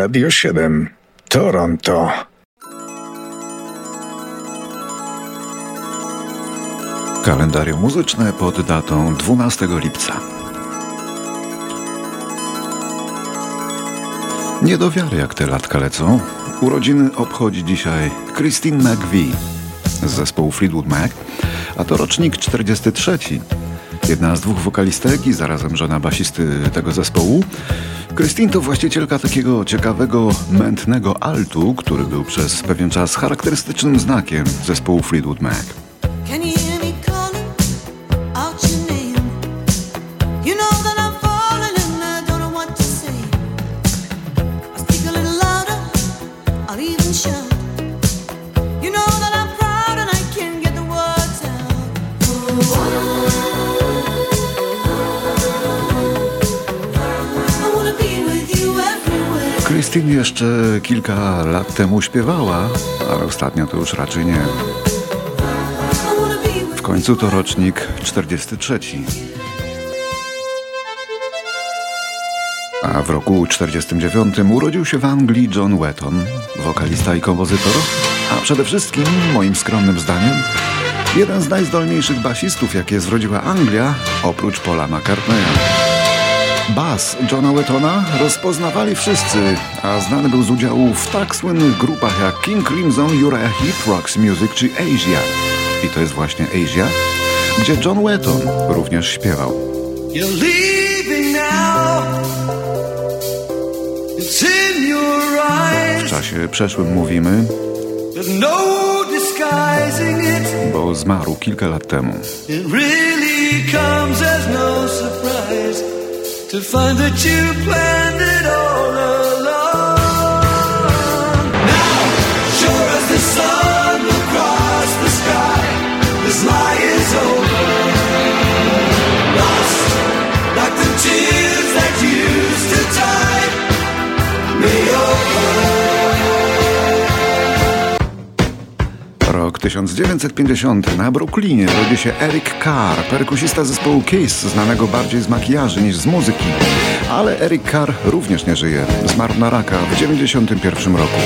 Radio 7 Toronto. Kalendarium muzyczne pod datą 12 lipca. Nie do wiary jak te latka lecą. Urodziny obchodzi dzisiaj Christine McVie z zespołu Fleetwood Mac, a to rocznik 43. Jedna z dwóch wokalistek i zarazem żona basisty tego zespołu. Christine to właścicielka takiego ciekawego, mętnego altu, który był przez pewien czas charakterystycznym znakiem zespołu Fleetwood Mac. Christine jeszcze kilka lat temu śpiewała, ale ostatnio to już raczej nie. W końcu to rocznik 43. A w roku 49 urodził się w Anglii John Wetton, wokalista i kompozytor, a przede wszystkim, moim skromnym zdaniem, jeden z najzdolniejszych basistów, jakie zrodziła Anglia, oprócz Paula McCartneya. Bas Johna Wettona rozpoznawali wszyscy, a znany był z udziału w tak słynnych grupach jak King Crimson, Uriah Heep, Rocks Music czy Asia. I to jest właśnie Asia, gdzie John Wetton również śpiewał. W czasie przeszłym mówimy, no bo zmarł kilka lat temu. It really comes as no surprise to find that you planned it all along. 1950 na Brooklynie rodzi się Eric Carr, perkusista zespołu Kiss, znanego bardziej z makijaży niż z muzyki. Ale Eric Carr również nie żyje. Zmarł na raka w 1991 roku.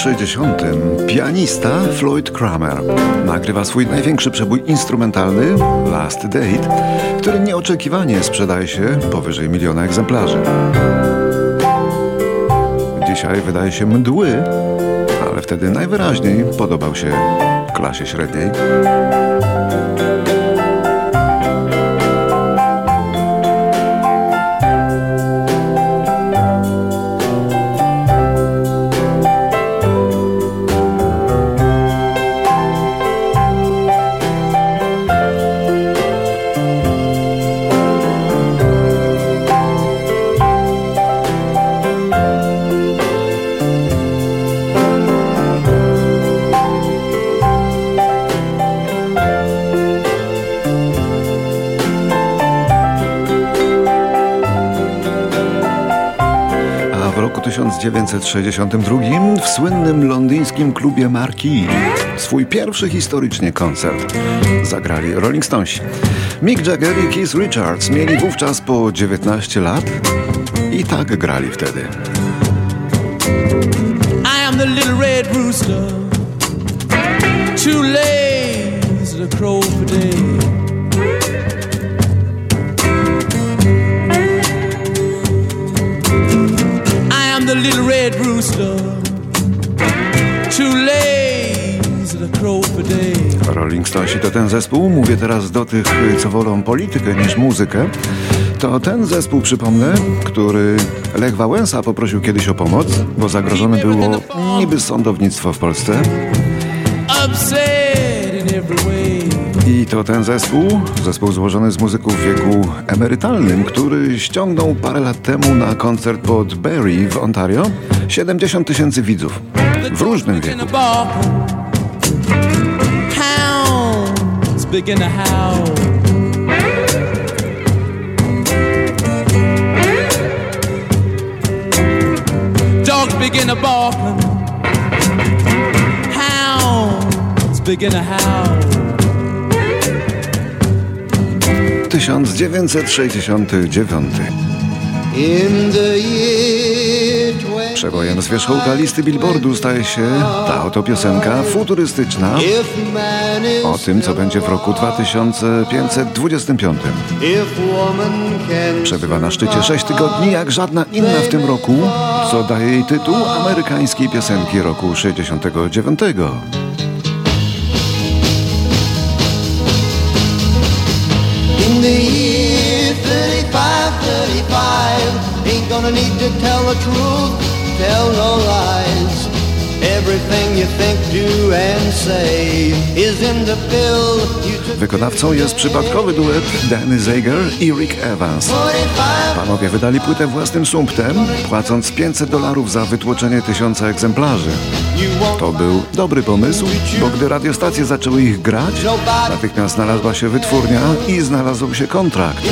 1960 pianista Floyd Kramer nagrywa swój największy przebój instrumentalny Last Date, który nieoczekiwanie sprzedaje się powyżej miliona egzemplarzy. Dzisiaj wydaje się mdły, ale wtedy najwyraźniej podobał się klasie średniej. 1962 w słynnym londyńskim klubie Marquis swój pierwszy historycznie koncert zagrali Rolling Stonesi. Mick Jagger i Keith Richards mieli wówczas po 19 lat i tak grali wtedy. I am the little red rooster Too lazy to crow for day little red rooster. Two lays the crow for day. Rolling Stonesi to ten zespół. Mówię teraz do tych, co wolą politykę niż muzykę. To ten zespół, przypomnę, który Lech Wałęsa poprosił kiedyś o pomoc, bo zagrożone było niby sądownictwo w Polsce. Upset. I to ten zespół, zespół złożony z muzyków w wieku emerytalnym, który ściągnął parę lat temu na koncert pod Barrie w Ontario. 70 tysięcy widzów w różnym wieku. Begin to howl. 1969. Przebojem z wierzchołka listy Billboardu staje się ta oto piosenka futurystyczna o tym, co będzie w roku 2525. Przebywa na szczycie 6 tygodni, jak żadna inna w tym roku, co daje jej tytuł amerykańskiej piosenki roku 69. In the year 35, 35 Ain't gonna need to tell the truth, tell no lies Wykonawcą jest przypadkowy duet Danny Zager i Rick Evans. Panowie wydali płytę własnym sumptem, płacąc 500 dolarów za wytłoczenie tysiąca egzemplarzy. To był dobry pomysł, bo gdy radiostacje zaczęły ich grać, natychmiast znalazła się wytwórnia i znalazł się kontrakt.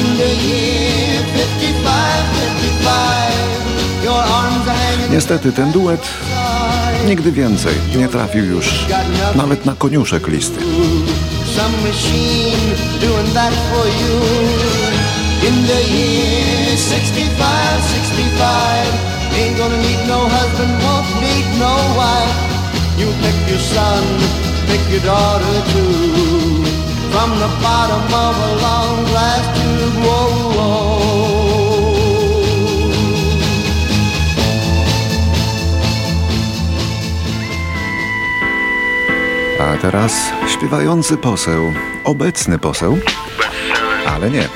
Niestety ten duet nigdy więcej nie trafił już nawet na koniuszek listy. some machine doing that for you. In the year 65, 65, ain't gonna need husband, won't need wife. You pick your son, pick your daughter too. From the bottom of a long glass tube, whoa, whoa. Teraz śpiewający poseł, obecny poseł, ale nie.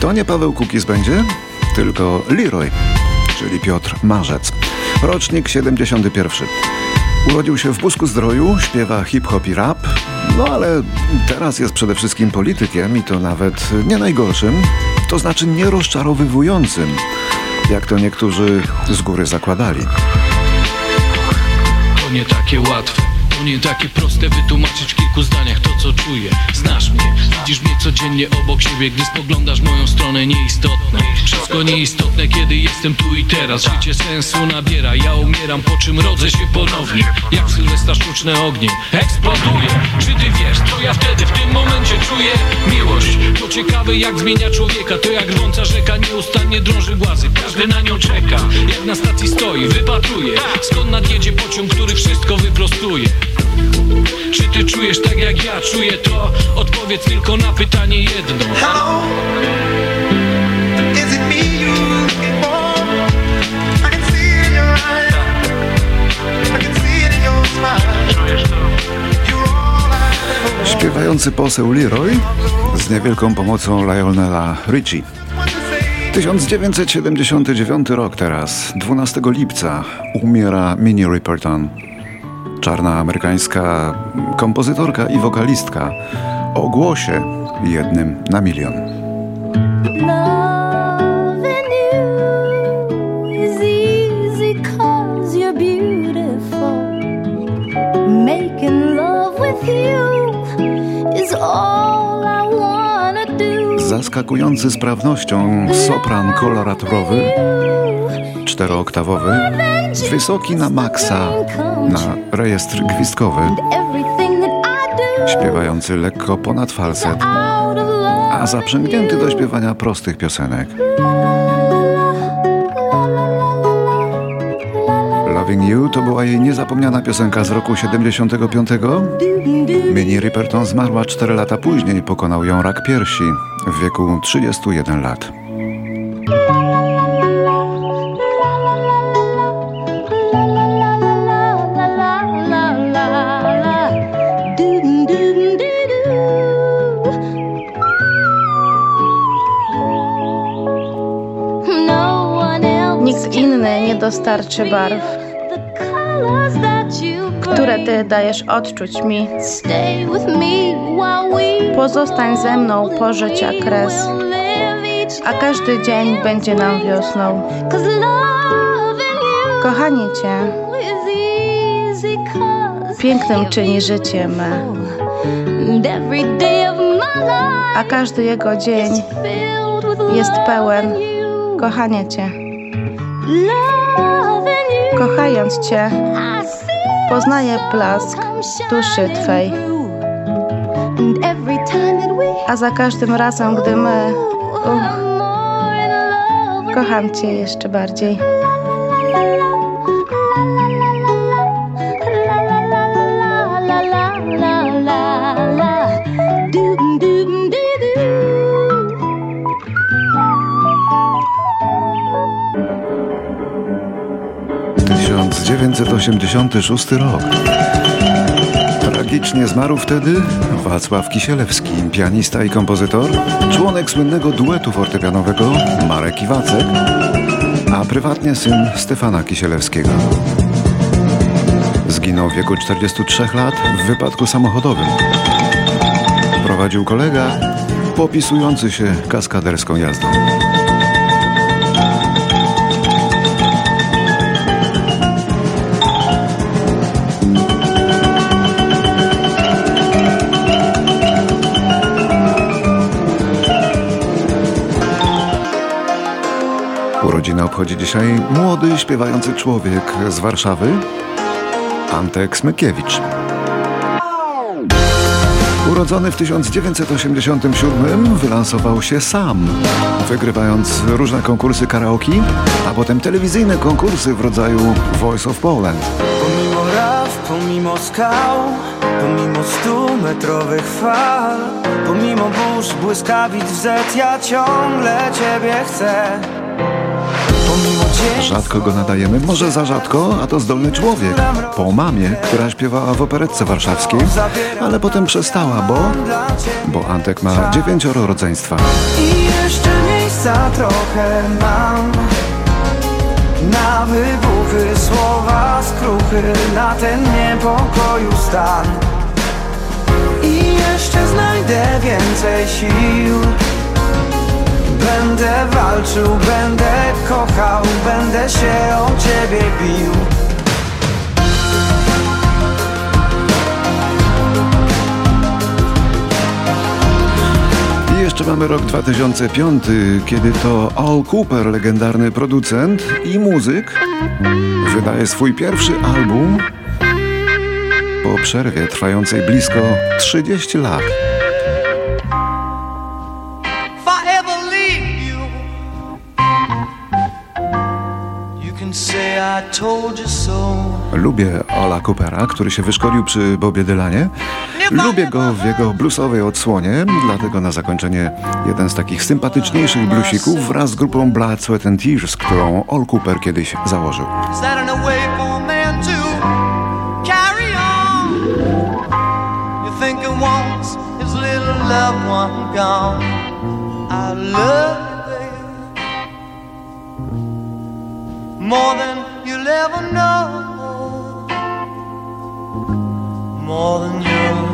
To nie Paweł Kukis będzie, tylko Leroy, czyli Piotr Marzec. Rocznik 71. Urodził się w Busku Zdroju, śpiewa hip-hop i rap, no ale teraz jest przede wszystkim politykiem i to nawet nie najgorszym, to znaczy nie rozczarowywującym, jak to niektórzy z góry zakładali. To nie takie łatwe to nie takie proste wytłumaczyć w kilku zdaniach to co czuję. Znasz mnie, widzisz mnie codziennie obok siebie Gdy spoglądasz moją stronę nieistotne. Wszystko nieistotne kiedy jestem tu i teraz. Życie sensu nabiera, ja umieram po czym rodzę się ponownie. Jak Sylwestra sztuczne ogniem eksploduje. Czy ty wiesz, co ja wtedy w tym momencie czuję? Miłość, to ciekawe jak zmienia człowieka. To jak rwąca rzeka nieustannie drąży głazy Każdy na nią czeka, jak na stacji stoi, wypatruje. Skąd nadjedzie pociąg, który wszystko wyprostuje czy ty czujesz tak jak ja? Czuję to? Odpowiedz tylko na pytanie jedno. How is it me you looking for? I can see it in your eyes. I can see it in your smile. Śpiewający poseł Leroy z niewielką pomocą Lionela Richie. 1979 rok teraz, 12 lipca, umiera Minnie Riperton czarna amerykańska kompozytorka i wokalistka o głosie jednym na milion. Zaskakujący sprawnością sopran koloraturowy, czterooktawowy, wysoki na maksa, na rejestr gwizdkowy, śpiewający lekko ponad falset, a zaprzęgnięty do śpiewania prostych piosenek. Loving You to była jej niezapomniana piosenka z roku 75. Minnie Riperton zmarła 4 lata później, pokonał ją rak piersi w wieku 31 lat. Dostarczy barw, które Ty dajesz odczuć mi. Pozostań ze mną po życia kres, a każdy dzień będzie nam wiosną. Kochanie Cię, pięknym czyni życie me, a każdy jego dzień jest pełen. kochania Cię. Kochając Cię, poznaję blask duszy Twej. A za każdym razem, gdy my uh, kocham Cię jeszcze bardziej. Tysiąc dziewięćset osiemdziesiąty szósty rok. Tragicznie zmarł wtedy Wacław Kisielewski, pianista i kompozytor, członek słynnego duetu fortepianowego Marek Iwacek, a prywatnie syn Stefana Kisielewskiego. Zginął w wieku 43 lat w wypadku samochodowym. Prowadził kolega popisujący się kaskaderską jazdą. Obchodzi dzisiaj młody, śpiewający człowiek z Warszawy, Antek Smykiewicz. Urodzony w 1987 wylansował się sam, wygrywając różne konkursy karaoke, a potem telewizyjne konkursy w rodzaju Voice of Poland. Pomimo raf, pomimo skał, pomimo stu metrowych fal, pomimo burz, błyskawic wzet, ja ciągle Ciebie chcę. Rzadko go nadajemy, może za rzadko, a to zdolny człowiek. Po mamie, która śpiewała w operetce warszawskiej, ale potem przestała, bo, bo Antek ma dziewięcioro rodzeństwa. I jeszcze miejsca trochę mam Na wybuchy, słowa skruchy Na ten niepokoju stan I jeszcze znajdę więcej sił Będę walczył, będę kochał Będę się o ciebie bił I jeszcze mamy rok 2005, kiedy to Al Cooper, legendarny producent i muzyk, wydaje swój pierwszy album po przerwie trwającej blisko 30 lat. Lubię Ola Coopera, który się wyszkolił przy Bobie Dylanie. Lubię go w jego bluesowej odsłonie, dlatego na zakończenie jeden z takich sympatyczniejszych bluesików wraz z grupą Blood, Sweat and Tears, którą Al Cooper kiedyś założył. Is that more than you'll ever know, more than you'll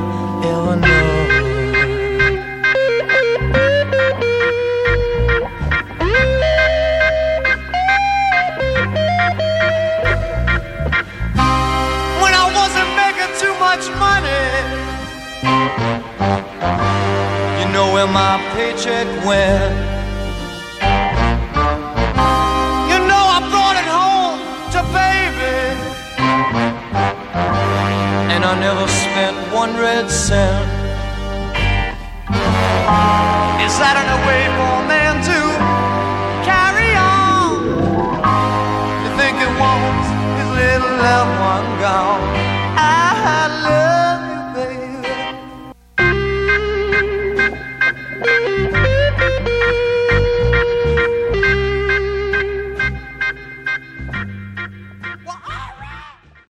And I never spent one red cent. Is that in a way for a man to carry on? You think he wants his little loved one gone?